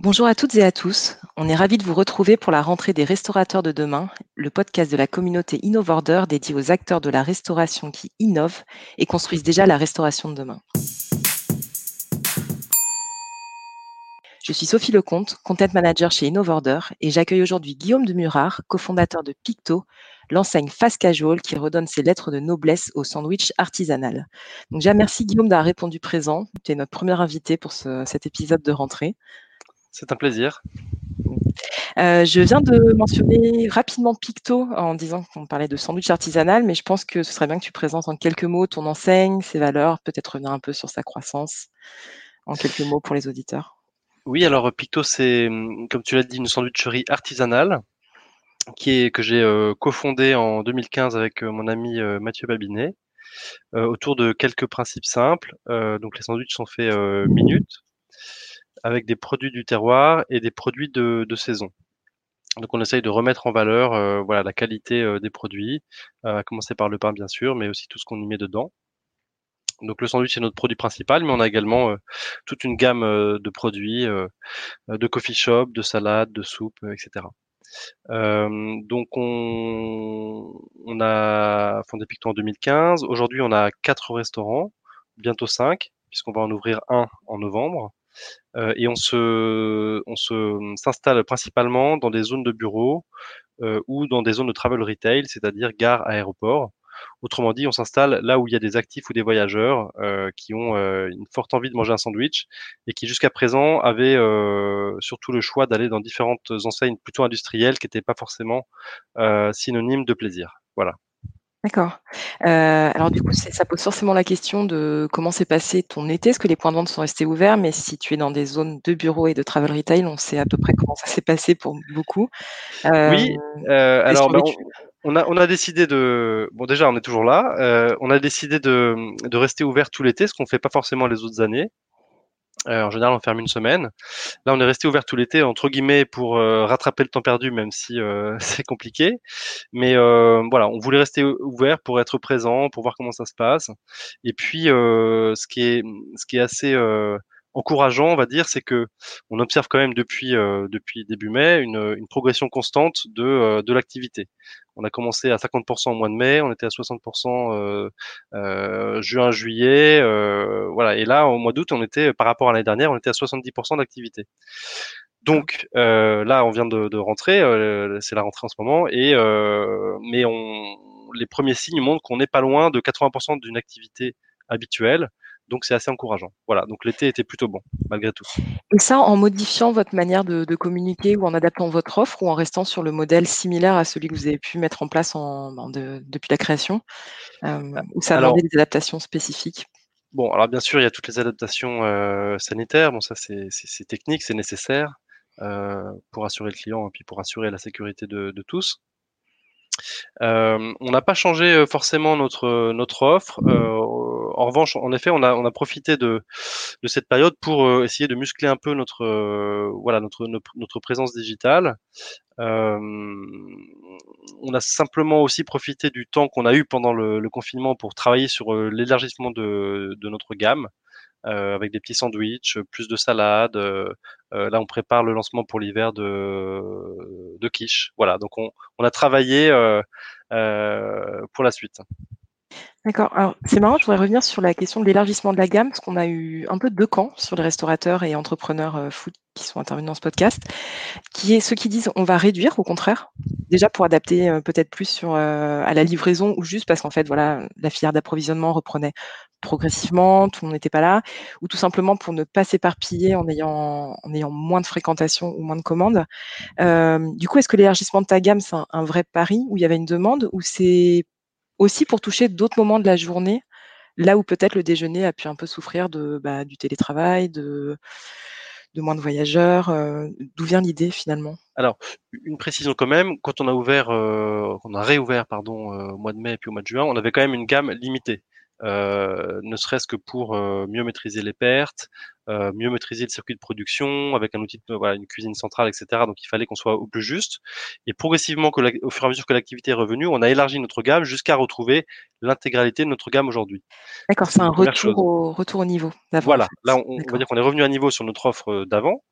Bonjour à toutes et à tous. On est ravis de vous retrouver pour la rentrée des restaurateurs de demain, le podcast de la communauté Innovorder dédié aux acteurs de la restauration qui innovent et construisent déjà la restauration de demain. Je suis Sophie Lecomte, content manager chez Innovorder et j'accueille aujourd'hui Guillaume de Murard, cofondateur de Picto, l'enseigne fast casual qui redonne ses lettres de noblesse au sandwich artisanal. Donc, merci Guillaume d'avoir répondu présent. Tu es notre premier invité pour cet épisode de rentrée. C'est un plaisir. Euh, je viens de mentionner rapidement Picto en disant qu'on parlait de sandwich artisanal, mais je pense que ce serait bien que tu présentes en quelques mots ton enseigne, ses valeurs, peut-être revenir un peu sur sa croissance en quelques mots pour les auditeurs. Oui, alors Picto, c'est, comme tu l'as dit, une sandwicherie artisanale qui est, que j'ai euh, cofondée en 2015 avec euh, mon ami Mathieu Babinet, autour de quelques principes simples. donc les sandwichs sont faits minutes avec des produits du terroir et des produits de, saison. Donc on essaye de remettre en valeur euh, voilà la qualité euh, des produits, euh, à commencer par le pain bien sûr, mais aussi tout ce qu'on y met dedans. Donc le sandwich est notre produit principal, mais on a également toute une gamme de produits, de coffee shop, de salades, de soupes, etc. donc on, on a fondé Picto en 2015. Aujourd'hui on a quatre restaurants, bientôt cinq, puisqu'on va en ouvrir un en novembre. Euh, et on se, se s'installe principalement dans des zones de bureaux euh, ou dans des zones de travel retail, c'est-à-dire gare, aéroport. Autrement dit, on s'installe là où il y a des actifs ou des voyageurs euh, qui ont une forte envie de manger un sandwich et qui jusqu'à présent avaient surtout le choix d'aller dans différentes enseignes plutôt industrielles qui n'étaient pas forcément synonymes de plaisir. Voilà. D'accord. Euh, alors du coup, ça pose forcément la question de comment s'est passé ton été. Est-ce que les points de vente sont restés ouverts? Mais si tu es dans des zones de bureaux et de travel retail, on sait à peu près comment ça s'est passé pour beaucoup. Oui, euh, alors bah, on a on a décidé de bon déjà on est toujours là, euh, on a décidé de de rester ouvert tout l'été, ce qu'on fait pas forcément les autres années. Euh, en général, on ferme une semaine. Là, on est resté ouvert tout l'été, entre guillemets, pour euh, rattraper le temps perdu, même si euh, c'est compliqué. Mais voilà, on voulait rester ouvert pour être présent, pour voir comment ça se passe. Et puis, ce qui est, ce qui est assez encourageant, on va dire, c'est que on observe quand même depuis depuis début mai une, progression constante de de l'activité. On a commencé à 50% au mois de mai, on était à 60% euh, euh, juin, juillet, euh, voilà. Et là, au mois d'août, on était par rapport à l'année dernière, on était à 70% d'activité. Donc euh, là, on vient de, rentrer, euh, c'est la rentrée en ce moment, et euh, mais on, les premiers signes montrent qu'on n'est pas loin de 80% d'une activité habituelle. Donc c'est assez encourageant. Voilà, donc l'été était plutôt bon, malgré tout. Et ça, en modifiant votre manière de, communiquer ou en adaptant votre offre ou en restant sur le modèle similaire à celui que vous avez pu mettre en place en, depuis la création, euh, ou ça a demandé des adaptations spécifiques? Bon, alors bien sûr, il y a toutes les adaptations euh, sanitaires. Bon, ça c'est technique, c'est nécessaire euh, pour assurer le client et puis pour assurer la sécurité de, de tous. On n'a pas changé forcément notre notre offre. Euh, en revanche, en effet, on a on a profité de de cette période pour essayer de muscler un peu notre voilà notre, notre, présence digitale. on a simplement aussi profité du temps qu'on a eu pendant le, le, confinement pour travailler sur l'élargissement de, de notre gamme. Euh, avec des petits sandwichs, plus de salade. Euh, euh, là, on prépare le lancement pour l'hiver de, de quiche. Voilà, donc on, on a travaillé pour la suite. D'accord. Alors, c'est marrant, je voudrais revenir sur la question de l'élargissement de la gamme, parce qu'on a eu un peu deux camps sur les restaurateurs et entrepreneurs food qui sont intervenus dans ce podcast, qui est ceux qui disent on va réduire, au contraire, déjà pour adapter peut-être plus sur, à la livraison ou juste parce qu'en fait, voilà, la filière d'approvisionnement reprenait progressivement, tout le monde n'était pas là, ou tout simplement pour ne pas s'éparpiller en ayant, moins de fréquentation ou moins de commandes. Euh, du coup, est-ce que l'élargissement de ta gamme, c'est un, vrai pari où il y avait une demande, ou c'est aussi pour toucher d'autres moments de la journée, là où peut-être le déjeuner a pu un peu souffrir de, bah, du télétravail, de, moins de voyageurs euh, D'où vient l'idée finalement? Alors, une précision quand même, quand on a ouvert, euh, on a réouvert pardon, au mois de mai et puis au mois de juin, on avait quand même une gamme limitée. Euh, ne serait-ce que pour euh, mieux maîtriser les pertes, euh, mieux maîtriser le circuit de production avec un outil, de, voilà, une cuisine centrale, etc. Donc il fallait qu'on soit au plus juste. Et progressivement, que au fur et à mesure que l'activité est revenue, on a élargi notre gamme jusqu'à retrouver l'intégralité de notre gamme aujourd'hui. D'accord, c'est un retour au, retour au niveau d'avant. Voilà, là on, va dire qu'on est revenu à niveau sur notre offre d'avant.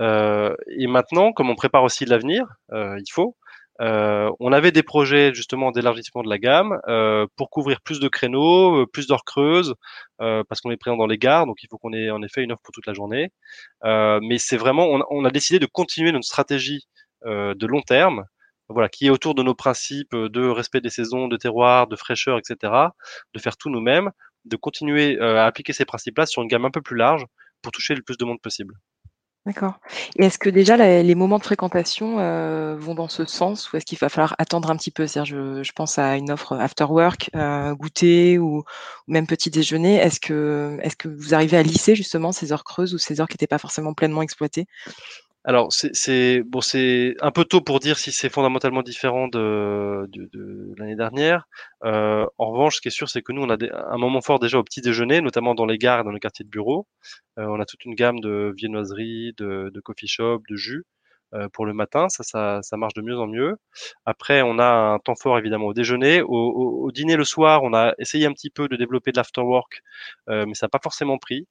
et maintenant, comme on prépare aussi l'avenir, il faut, euh, on avait des projets justement d'élargissement de la gamme euh, pour couvrir plus de créneaux, euh, plus d'heures creuses, parce qu'on est présent dans les gares, donc il faut qu'on ait en effet une offre pour toute la journée. mais c'est vraiment, on, a décidé de continuer notre stratégie de long terme, voilà, qui est autour de nos principes de respect des saisons, de terroir, de fraîcheur, etc., de faire tout nous-mêmes, de continuer à appliquer ces principes-là sur une gamme un peu plus large pour toucher le plus de monde possible. D'accord et est-ce que déjà les moments de fréquentation, heu, vont dans ce sens? Ou est-ce qu'il va falloir attendre un petit peu? C'est-à-dire je je pense à une offre, after work, heu, goûter ou même petit déjeuner. Est-ce que est-ce que vous arrivez à lisser justement ces heures creuses ou ces heures qui n'étaient pas forcément pleinement exploitées? Alors c'est bon, c'est un peu tôt pour dire si c'est fondamentalement différent de l'année dernière. Heu, en revanche, ce qui est sûr, c'est que nous, on a un moment fort déjà au petit déjeuner, notamment dans les gares et dans les quartiers de bureaux. Heu, on a toute une gamme de viennoiseries, de de coffee shop, de jus, heu, pour le matin. Ça ça marche de mieux en mieux. Après, on a un temps fort évidemment au déjeuner. Au au dîner le soir, on a essayé un petit peu de développer de l'after work, heu, mais ça a pas forcément pris.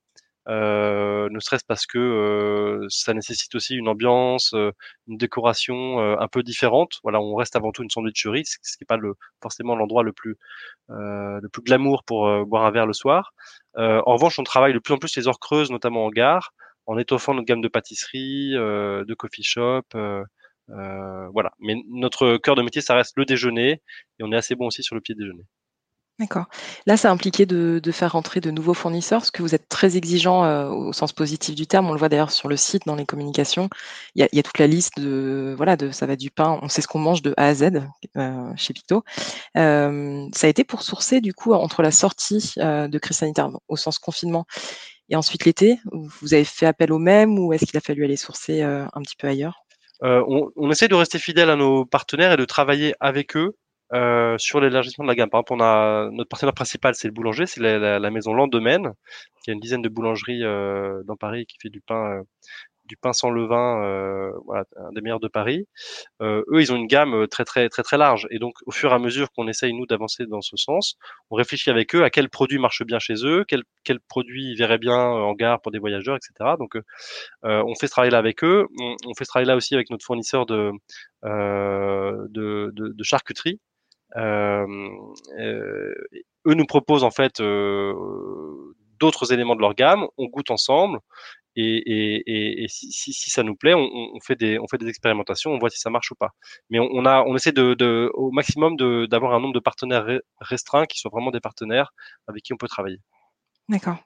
Euh, ne serait-ce parce que euh, ça nécessite aussi une ambiance, euh, une décoration un peu différente. Voilà, on reste avant tout une sandwicherie, ce qui n'est pas le, forcément l'endroit le plus le plus glamour pour boire un verre le soir. en revanche, on travaille de plus en plus les heures creuses, notamment en gare, en étoffant notre gamme de pâtisseries, de coffee shop. voilà. Mais notre cœur de métier, ça reste le déjeuner, et on est assez bon aussi sur le pied déjeuner. D'accord. Là, ça impliquait de de faire rentrer de nouveaux fournisseurs, parce que vous êtes très exigeant, heu, au sens positif du terme. On le voit d'ailleurs sur le site, dans les communications. Il y a toute la liste de voilà, de ça va du pain, on sait ce qu'on mange de A à Z, heu, chez Picto. Hem, ça a été pour sourcer du coup entre la sortie, de crise sanitaire, au sens confinement et ensuite l'été, vous avez fait appel aux mêmes ou est-ce qu'il a fallu aller sourcer, un petit peu ailleurs? On on essaie de rester fidèle à nos partenaires et de travailler avec eux euh, sur l'élargissement de la gamme. Par exemple, on a notre partenaire principal, c'est le boulanger, c'est la, la, la, maison Landemaine, qui a une dizaine de boulangeries euh, dans Paris qui fait du pain, euh, du pain sans levain, euh, voilà, un des meilleurs de Paris. Euh, eux, ils ont une gamme très très très très large, et donc au fur et à mesure qu'on essaye nous d'avancer dans ce sens, on réfléchit avec eux à quel produit marche bien chez eux, quel quel produit verrait bien en gare pour des voyageurs, etc. Donc on fait ce travail-là avec eux. On, fait ce travail-là aussi avec notre fournisseur de, de, de, de charcuterie euh, euh, eux nous proposent en fait euh, d'autres éléments de leur gamme, on goûte ensemble et, et, et si, si, si, ça nous plaît, on, on, fait des, on fait des expérimentations, on voit si ça marche ou pas. Mais on, a, on essaie de, de au maximum d'avoir un nombre de partenaires restreints qui soient vraiment des partenaires avec qui on peut travailler. D'accord.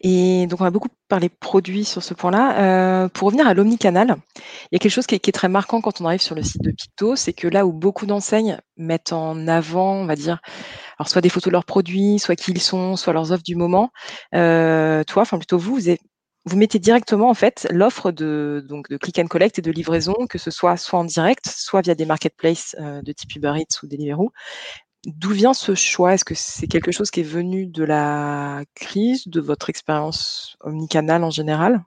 Et donc on a beaucoup parlé produits sur ce point-là. Euh, pour revenir à l'omnicanal, il y a quelque chose qui est, très marquant quand on arrive sur le site de Picto, c'est que là où beaucoup d'enseignes mettent en avant, on va dire, alors soit des photos de leurs produits, soit qui ils sont, soit leurs offres du moment, euh, toi, enfin plutôt vous, vous mettez directement en fait l'offre de donc de click and collect et de livraison, que ce soit soit en direct, soit via des marketplaces euh, de type Uber Eats ou Deliveroo, D'où vient ce choix? Est-ce que c'est quelque chose qui est venu de la crise, de votre expérience omnicanal en général?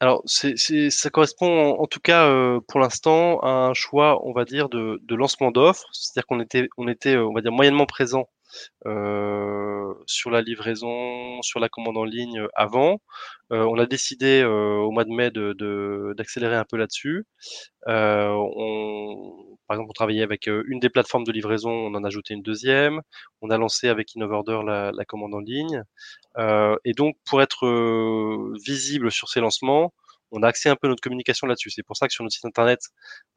Alors ça correspond en tout cas, heu, pour l'instant à un choix, on va dire de de lancement d'offres. C'est-à-dire qu'on était on on va dire moyennement présent, euh, sur la livraison, sur la commande en ligne, avant. Euh, on a décidé, au mois de mai de d'accélérer un peu là-dessus. Par exemple, on travaillait avec une des plateformes de livraison, on en a ajouté une deuxième. On a lancé avec InnoVorder la, la commande en ligne. Et donc, pour être visible sur ces lancements, on a axé un peu notre communication là-dessus. C'est pour ça que sur notre site internet,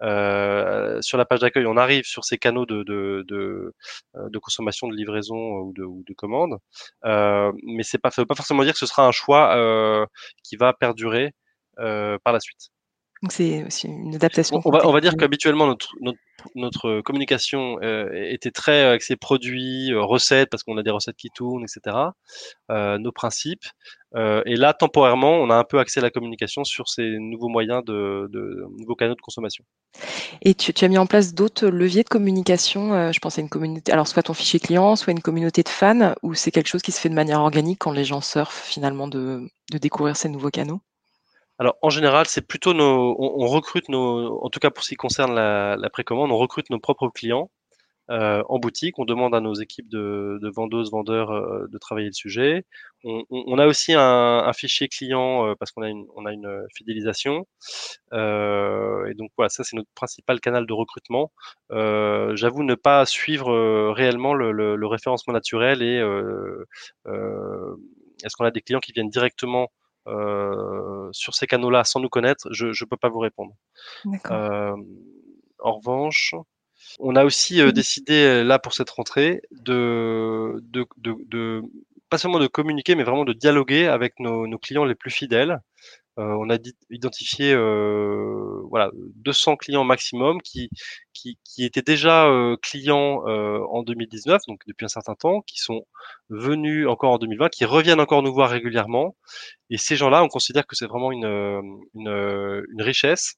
euh, sur la page d'accueil, on arrive sur ces canaux de, de, de, de consommation, de livraison ou de, ou de commande. Euh, mais c'est pas, ça veut pas forcément dire que ce sera un choix euh, qui va perdurer par la suite. Donc c'est aussi une adaptation. On, va, on va, dire qu'habituellement notre, notre, notre, communication euh, était très axée produits, euh, recettes, parce qu'on a des recettes qui tournent, etc. Euh, nos principes. Euh, et là, temporairement, on a un peu axé la communication sur ces nouveaux moyens de, de nouveaux canaux de consommation. Et tu, tu as mis en place d'autres leviers de communication. Euh, je pense à une communauté, alors soit ton fichier client, soit une communauté de fans, ou c'est quelque chose qui se fait de manière organique quand les gens surfent finalement de, de découvrir ces nouveaux canaux? Alors en général, c'est plutôt nos, on, recrute nos, en tout cas pour ce qui concerne la, précommande, on recrute nos propres clients. en boutique. On demande à nos équipes de, vendeuses, vendeurs de travailler le sujet. On, a aussi un, fichier client parce qu'on a une, on a une fidélisation. et donc voilà, ça c'est notre principal canal de recrutement. J'avoue ne pas suivre réellement le, référencement naturel et est-ce qu'on a des clients qui viennent directement sur ces canaux-là sans nous connaître Je ne peux pas vous répondre. en revanche, on a aussi mmh décidé là pour cette rentrée de, de, de, pas seulement de communiquer, mais vraiment de dialoguer avec nos, nos clients les plus fidèles. Euh, on a identifié euh, voilà 200 clients maximum qui qui, étaient déjà euh, clients en 2019, donc depuis un certain temps, qui sont venus encore en 2020, qui reviennent encore nous voir régulièrement. Et ces gens-là, on considère que c'est vraiment une, une, richesse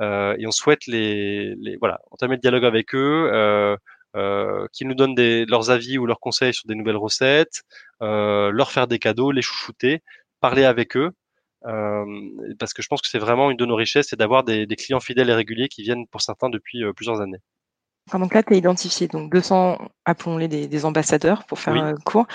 et on souhaite les, voilà entamer le dialogue avec eux. Euh, qu'ils nous donnent des, leurs avis ou leurs conseils sur des nouvelles recettes, leur faire des cadeaux, les chouchouter, parler avec eux. Euh, parce que je pense que c'est vraiment une de nos richesses, c'est d'avoir des, clients fidèles et réguliers qui viennent pour certains depuis euh, plusieurs années. donc là, tu as identifié donc 200, appelons-les des, ambassadeurs pour faire court.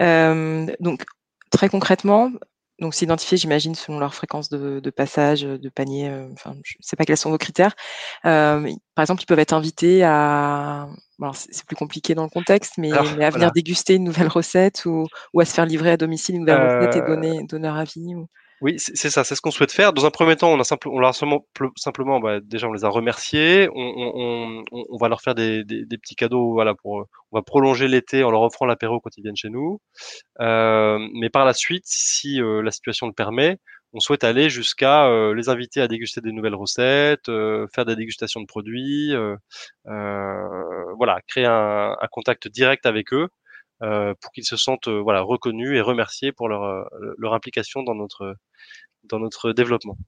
Euh, donc très concrètement, donc c'est identifié, j'imagine, selon leur fréquence de, passage, de panier. enfin, je ne sais pas quels sont vos critères. par exemple, ils peuvent être invités à. c'est plus compliqué dans le contexte, mais, à venir déguster une nouvelle recette ou, à se faire livrer à domicile une nouvelle recette et donner, donner leur avis. Oui, c'est ça, c'est ce qu'on souhaite faire. Dans un premier temps, on a simple, on a simplement, bah, déjà on les a remerciés, on, va leur faire des, petits cadeaux, voilà, pour, on va prolonger l'été en leur offrant l'apéro quand ils viennent chez nous. Euh, mais par la suite, si euh, la situation le permet, on souhaite aller jusqu'à euh, les inviter à déguster des nouvelles recettes, faire des dégustations de produits, voilà, créer un, un, contact direct avec eux. Euh, pour qu'ils se sentent euh, voilà reconnus et remerciés pour leur, euh, leur implication dans notre dans notre développement.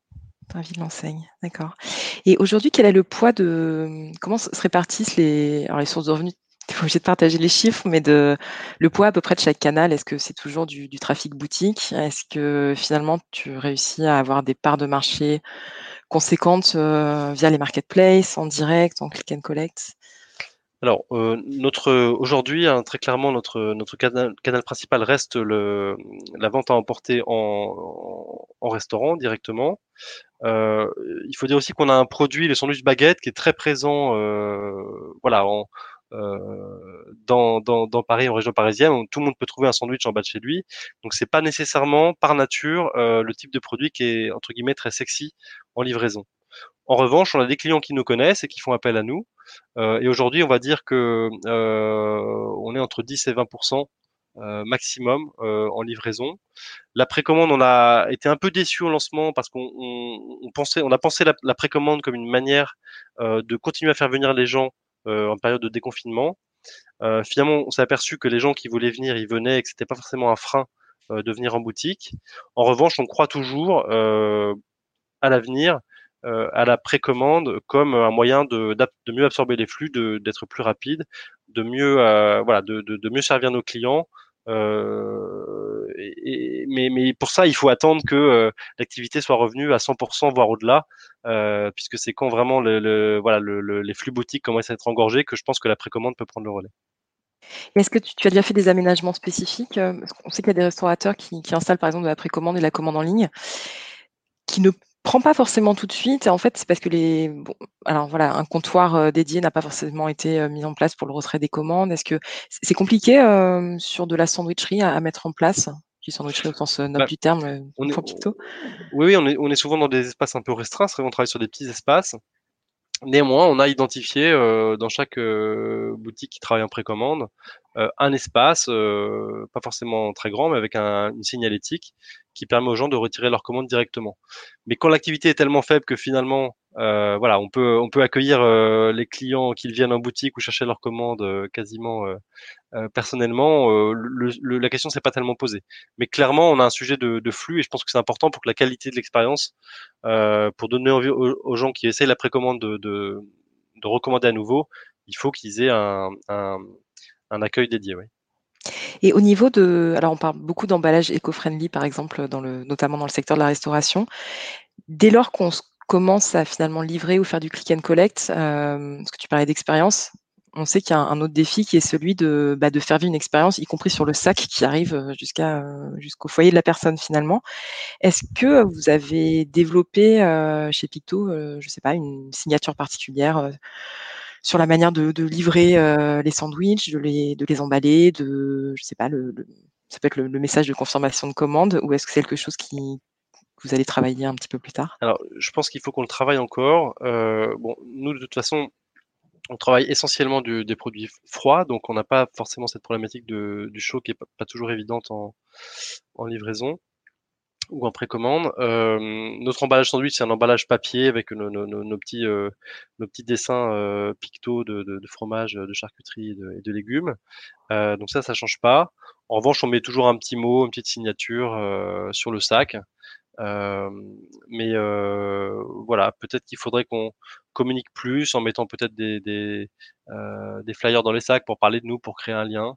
Envie de l'enseigne, d'accord. Et aujourd'hui, quel est le poids de comment se répartissent les alors les sources de revenus? Tu es obligé de partager les chiffres, mais de le poids à peu près de chaque canal, est-ce que c'est toujours du, du, trafic boutique? Est-ce que finalement tu réussis à avoir des parts de marché conséquentes via les marketplaces, en direct, en click and collect? Alors, euh, notre aujourd'hui, hein, très clairement, notre notre canal, principal reste la vente à emporter en, restaurant directement. Euh, il faut dire aussi qu'on a un produit, le sandwich baguette, qui est très présent, euh, voilà, en, dans, dans, Paris, en région parisienne, tout le monde peut trouver un sandwich en bas de chez lui. Donc, c'est pas nécessairement par nature le type de produit qui est entre guillemets très sexy en livraison. En revanche, on a des clients qui nous connaissent et qui font appel à nous. Euh, et aujourd'hui, on va dire que euh, on est entre 10 et 20% euh, maximum en livraison. La précommande, on a été un peu déçu au lancement parce qu'on on, pensait, on a pensé la, précommande comme une manière de continuer à faire venir les gens en période de déconfinement. finalement, on s'est aperçu que les gens qui voulaient venir, ils venaient et que c'était pas forcément un frein de venir en boutique. En revanche, on croit toujours à l'avenir euh, à la précommande comme un moyen de, de mieux absorber les flux, d'être plus rapide, de mieux, euh, voilà, de, de, de, mieux servir nos clients. Euh, et, mais, mais, pour ça, il faut attendre que euh, l'activité soit revenue à 100%, voire au-delà, euh, puisque c'est quand vraiment le, le voilà, le, les flux boutiques commencent à être engorgés que je pense que la précommande peut prendre le relais. Est-ce que tu, tu, as déjà fait des aménagements spécifiques On sait qu'il y a des restaurateurs qui, qui, installent par exemple de la précommande et de la commande en ligne, qui ne prend pas forcément tout de suite. En fait, c'est parce que les, bon, alors voilà, un comptoir euh, dédié n'a pas forcément été euh, mis en place pour le retrait des commandes. Est-ce que c'est compliqué euh, sur de la sandwicherie à, mettre en place? Du sandwicherie au sens noble bah, du terme, on est, Oui, oui, on est, on est souvent dans des espaces un peu restreints. C'est vrai, on travaille sur des petits espaces. Néanmoins, on a identifié euh, dans chaque euh, boutique qui travaille en précommande un espace, pas forcément très grand, mais avec un, une signalétique qui permet aux gens de retirer leur commande directement. Mais quand l'activité est tellement faible que finalement, voilà, on peut on peut accueillir les clients qu'ils viennent en boutique ou chercher leur commande quasiment personnellement. Le, la question s'est pas tellement posée. Mais clairement, on a un sujet de, de flux et je pense que c'est important pour que la qualité de l'expérience, pour donner envie aux, gens qui essayent la précommande de, de, de recommander à nouveau, il faut qu'ils aient un, un, un accueil dédié. Oui. Et au niveau de, alors on parle beaucoup d'emballage éco-friendly par exemple, notamment dans le secteur de la restauration. Dès lors qu'on commence à finalement livrer ou faire du click and collect, euh, parce que tu parlais d'expérience, on sait qu'il y a un autre défi qui est celui de, bah, faire vivre une expérience, y compris sur le sac qui arrive jusqu'à jusqu'au foyer de la personne finalement. Est-ce que vous avez développé chez Picto, je sais pas, une signature particulière sur la manière de, livrer les sandwichs, de les, emballer, de, je sais pas, le, ça peut être le, message de confirmation de commande, ou est-ce que c'est quelque chose qui vous allez travailler un petit peu plus tard? Alors, je pense qu'il faut qu'on le travaille encore. bon, nous, de toute façon, on travaille essentiellement des produits froids, donc on n'a pas forcément cette problématique de, du chaud qui est pas, toujours évidente en, en livraison ou en précommande. Euh, notre emballage sandwich, c'est un emballage papier avec nos, nos, nos, petits, euh, nos petits dessins euh, pictos de, de, de, fromage, de charcuterie et de, légumes. Euh, donc ça, ça change pas. En revanche, on met toujours un petit mot, une petite signature euh, sur le sac. Euh, mais voilà, peut-être qu'il faudrait qu'on communique plus en mettant peut-être des, des, des, flyers dans les sacs pour parler de nous, pour créer un lien.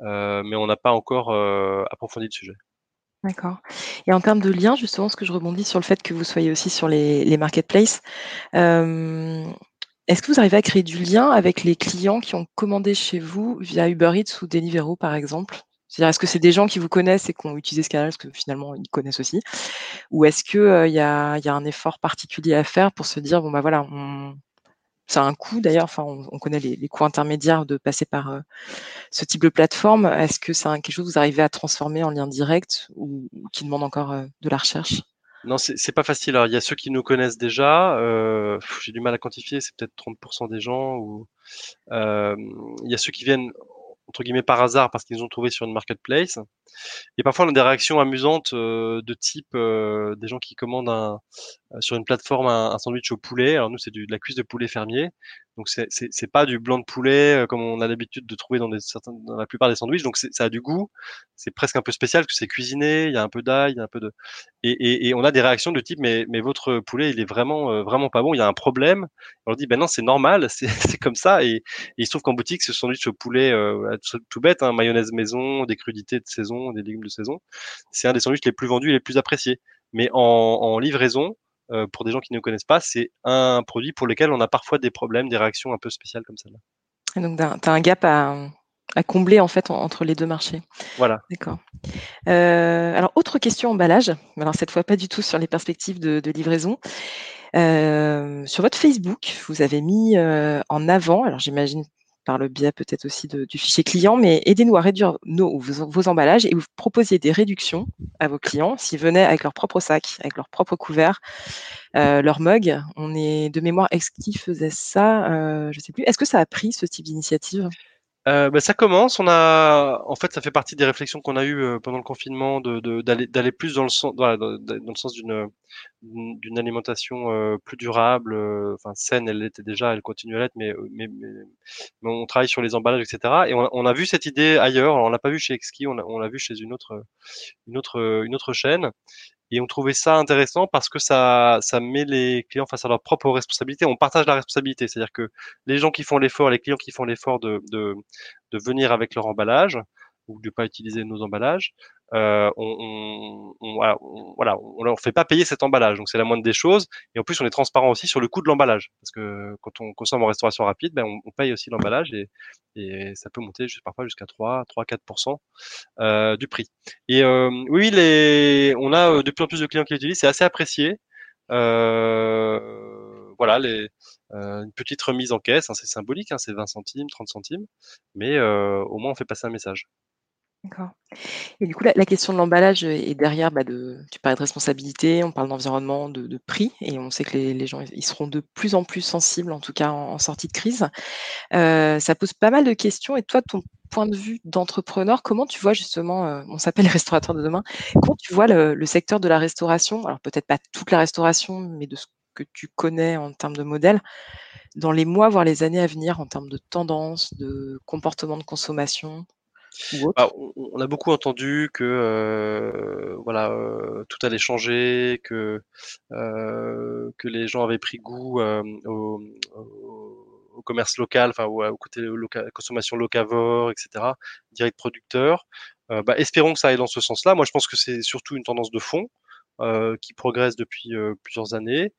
mais on n'a pas encore approfondi le sujet. D'accord. Et en termes de lien, justement, ce que je rebondis sur le fait que vous soyez aussi sur les, marketplaces, euh, est-ce que vous arrivez à créer du lien avec les clients qui ont commandé chez vous via Uber Eats ou Deliveroo, par exemple? C'est-à-dire, est-ce que c'est des gens qui vous connaissent et qui ont utilisé ce canal, parce que finalement, ils connaissent aussi? Ou est-ce qu'il euh, y, a, y, a, un effort particulier à faire pour se dire, bon, bah voilà, on, ça a un coût d'ailleurs, enfin, on, connaît les, coûts intermédiaires de passer par euh, ce type de plateforme. Est-ce que c'est quelque chose que vous arrivez à transformer en lien direct ou, qui demande encore euh, de la recherche? Non, c'est pas facile. Alors, il y a ceux qui nous connaissent déjà. Euh, J'ai du mal à quantifier. C'est peut-être 30% des gens. Il y a ceux qui viennent entre guillemets par hasard parce qu'ils ont trouvé sur une marketplace. Et parfois on a des réactions amusantes euh, de type euh, des gens qui commandent euh, sur une plateforme un, sandwich au poulet. Alors nous c'est de la cuisse de poulet fermier, donc c'est c'est pas du blanc de poulet comme on a l'habitude de trouver dans la plupart des sandwichs. Donc ça a du goût, c'est presque un peu spécial parce que c'est cuisiné, il y a un peu d'ail, il y a un peu de et, et, et, on a des réactions de type mais votre poulet il est vraiment vraiment pas bon, il y a un problème. On leur dit ben non c'est normal, c'est comme ça et, il se trouve qu'en boutique ce sandwich au poulet tout bête, hein, mayonnaise maison, des crudités de saison, des légumes de saison, c'est un des sandwichs les plus vendus et les plus appréciés. Mais en, en livraison, euh, pour des gens qui ne connaissent pas, c'est un produit pour lequel on a parfois des problèmes, des réactions un peu spéciales comme celle-là. Donc, tu as un gap à, à, combler en fait entre les deux marchés. Voilà. D'accord. Euh, alors, autre question emballage, alors cette fois pas du tout sur les perspectives de, de livraison. Euh, sur votre Facebook, vous avez mis euh, en avant, alors j'imagine par le biais peut-être aussi du fichier client, mais aidez-nous à réduire nos, vos, emballages et vous proposiez des réductions à vos clients s'ils venaient avec leur propre sac, avec leur propre couvert, euh, leur mug. On est de mémoire, est-ce qu'ils faisaient ça euh, Je ne sais plus. Est-ce que ça a pris ce type d'initiative? Euh, bah, ça commence. On a, en fait, ça fait partie des réflexions qu'on a eues euh, pendant le confinement, de d'aller d'aller plus dans le sens, dans, le sens d'une d'une alimentation euh, plus durable, euh, enfin saine. Elle l'était déjà, elle continue à l'être, mais, mais, mais, on travaille sur les emballages, etc. Et on, on a vu cette idée ailleurs. Alors, on l'a pas vu chez Exki, on l'a vu chez une autre une autre une autre chaîne. Et on trouvait ça intéressant parce que ça, ça met les clients face à leur propre responsabilité. On partage la responsabilité, c'est-à-dire que les gens qui font l'effort, les clients qui font l'effort de, de, de venir avec leur emballage ou de pas utiliser nos emballages, euh, on, on, leur fait pas payer cet emballage, donc c'est la moindre des choses. Et en plus, on est transparent aussi sur le coût de l'emballage, parce que quand on consomme en restauration rapide, ben, on, paye aussi l'emballage et, ça peut monter parfois jusqu'à 3, 3, 4% euh, du prix. Et euh, oui, on a euh, de plus en plus de clients qui l'utilisent, c'est assez apprécié. Voilà, les, une petite remise en caisse, hein, c'est symbolique, hein, c'est 20 centimes, 30 centimes, mais au moins on fait passer un message. D'accord. Et du coup, la, question de l'emballage est derrière, bah, tu parlais de responsabilité, on parle d'environnement, de, prix, et on sait que les, gens ils seront de plus en plus sensibles, en tout cas en, sortie de crise. Euh, ça pose pas mal de questions. Et toi, ton point de vue d'entrepreneur, comment tu vois justement, euh, on s'appelle les restaurateurs de demain, comment tu vois le, secteur de la restauration, alors peut-être pas toute la restauration, mais de ce que tu connais en termes de modèle, dans les mois, voire les années à venir, en termes de tendance, de comportement de consommation? Bah, on, a beaucoup entendu que euh, voilà euh, tout allait changer, que euh, que les gens avaient pris goût au, au, commerce local, enfin au, côté local, consommation locavore, etc. Direct producteur. Bah, espérons que ça aille dans ce sens-là. Moi, je pense que c'est surtout une tendance de fond qui progresse depuis plusieurs années,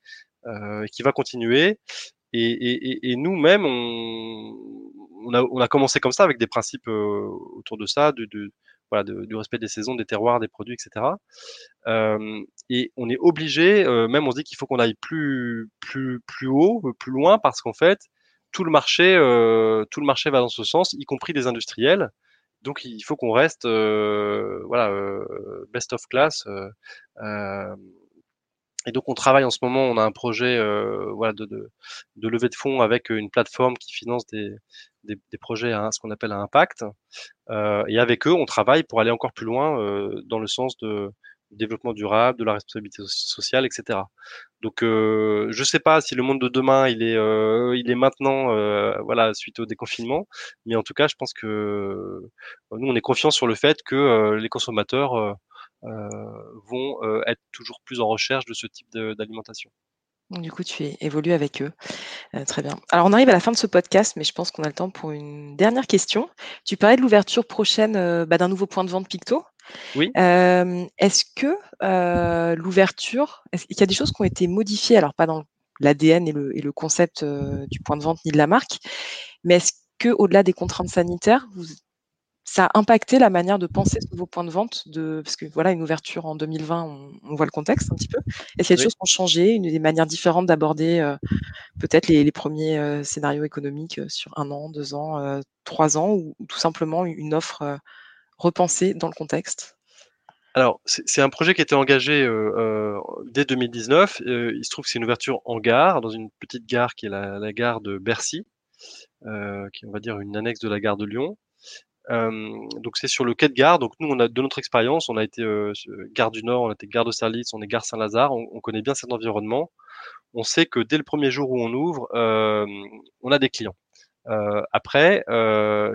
et qui va continuer. Et, nous-mêmes, on, a, commencé comme ça avec des principes autour de ça, du respect des saisons, des terroirs, des produits, etc. Euh, et on est obligé, euh, même on se dit qu'il faut qu'on aille plus, haut, plus loin, parce qu'en fait, tout le marché, euh, tout le marché va dans ce sens, y compris des industriels. Donc il faut qu'on reste, voilà, best of class. Et donc on travaille en ce moment, on a un projet euh, voilà, de, de, de, levée de fonds avec une plateforme qui finance des, des, des projets à ce qu'on appelle à impact. Euh, et avec eux, on travaille pour aller encore plus loin euh, dans le sens de développement durable, de la responsabilité sociale, etc. Donc euh, je ne sais pas si le monde de demain il est euh, il est maintenant euh, voilà suite au déconfinement, mais en tout cas je pense que nous on est confiants sur le fait que les consommateurs euh, vont euh, être toujours plus en recherche de ce type d'alimentation. Du coup, tu évolues avec eux. Euh, très bien. Alors, on arrive à la fin de ce podcast, mais je pense qu'on a le temps pour une dernière question. Tu parlais de l'ouverture prochaine bah, d'un nouveau point de vente Picto. Oui. est-ce que l'ouverture, est-ce qu'il y a des choses qui ont été modifiées, alors pas dans l'ADN et le, et le concept du point de vente ni de la marque, mais est-ce que au-delà des contraintes sanitaires, vous, ça a impacté la manière de penser ce nouveau point de vente de, parce que voilà, une ouverture en 2020, on, voit le contexte un petit peu. Est-ce qu'il y a des choses qui ont changé, une, des manières différentes d'aborder euh, peut-être les, premiers euh, scénarios économiques euh, sur un an, deux ans, trois ans, ou, tout simplement une offre repensée dans le contexte? Alors, c'est un projet qui a été engagé dès 2019. il se trouve que c'est une ouverture en gare, dans une petite gare qui est la, la gare de Bercy, qui est, on va dire, une annexe de la gare de Lyon. Euh, donc c'est sur le quai de gare. Donc nous, on a de notre expérience, on a été euh, gare du Nord, on a été gare de Sarlitz, on est gare Saint-Lazare, on, connaît bien cet environnement. On sait que dès le premier jour où on ouvre, euh, on a des clients. après,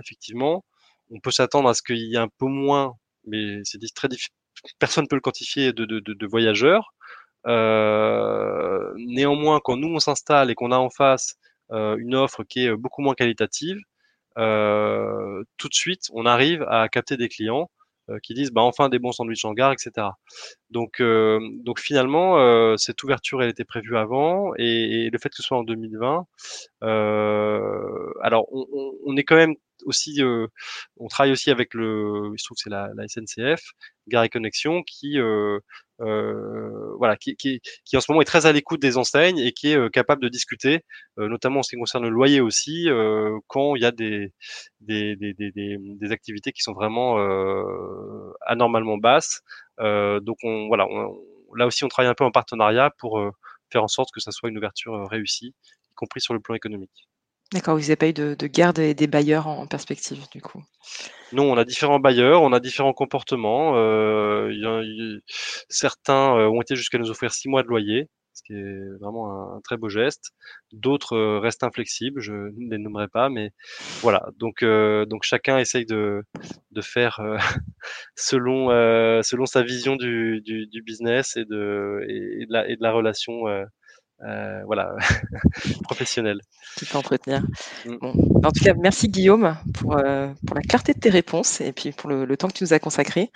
effectivement, on peut s'attendre à ce qu'il y ait un peu moins, mais c'est très difficile. Personne ne peut le quantifier de, de, de, de voyageurs. néanmoins, quand nous on s'installe et qu'on a en face une offre qui est beaucoup moins qualitative, euh, tout de suite, on arrive à capter des clients euh, qui disent bah enfin des bons sandwichs en gare, etc. Donc euh, donc finalement cette ouverture elle était prévue avant et, le fait que ce soit en 2020, alors on, on, est quand même aussi, euh, on travaille aussi avec le, je trouve c'est la, la, SNCF, Gare et Connexion, qui, euh, euh, voilà, qui, qui, qui, en ce moment est très à l'écoute des enseignes et qui est capable de discuter, notamment en ce qui concerne le loyer aussi, quand il y a des, des, des, des, des activités qui sont vraiment anormalement basses. donc on, voilà, là aussi on travaille un peu en partenariat pour faire en sorte que ça soit une ouverture réussie, y compris sur le plan économique. D'accord, vous n'avez pas eu de, de garde et des bailleurs en perspective, du coup. Non, on a différents bailleurs, on a différents comportements. Euh, certains euh, ont été jusqu'à nous offrir six mois de loyer, ce qui est vraiment un, très beau geste. D'autres euh, restent inflexibles, je ne les nommerai pas, mais voilà. Donc, donc chacun essaye de, de faire selon, selon sa vision du, du, business et de, et de la relation euh, voilà, professionnel. Qui peut entretenir. Mm. Bon. En tout cas, merci Guillaume pour, euh, pour la clarté de tes réponses et puis pour le, le temps que tu nous as consacré.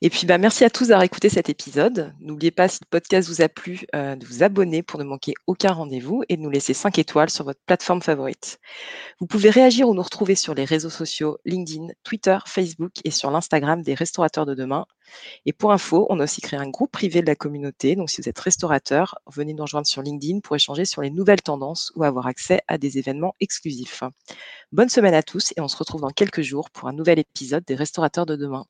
Et puis, bah, merci à tous d'avoir écouté cet épisode. N'oubliez pas, si le podcast vous a plu, euh, de vous abonner pour ne manquer aucun rendez-vous et de nous laisser 5 étoiles sur votre plateforme favorite. Vous pouvez réagir ou nous retrouver sur les réseaux sociaux LinkedIn, Twitter, Facebook et sur l'Instagram des restaurateurs de demain. Et pour info, on a aussi créé un groupe privé de la communauté. Donc, si vous êtes restaurateur, venez nous rejoindre sur LinkedIn pour échanger sur les nouvelles tendances ou avoir accès à des événements exclusifs. Bonne semaine à tous et on se retrouve dans quelques jours pour un nouvel épisode des restaurateurs de demain.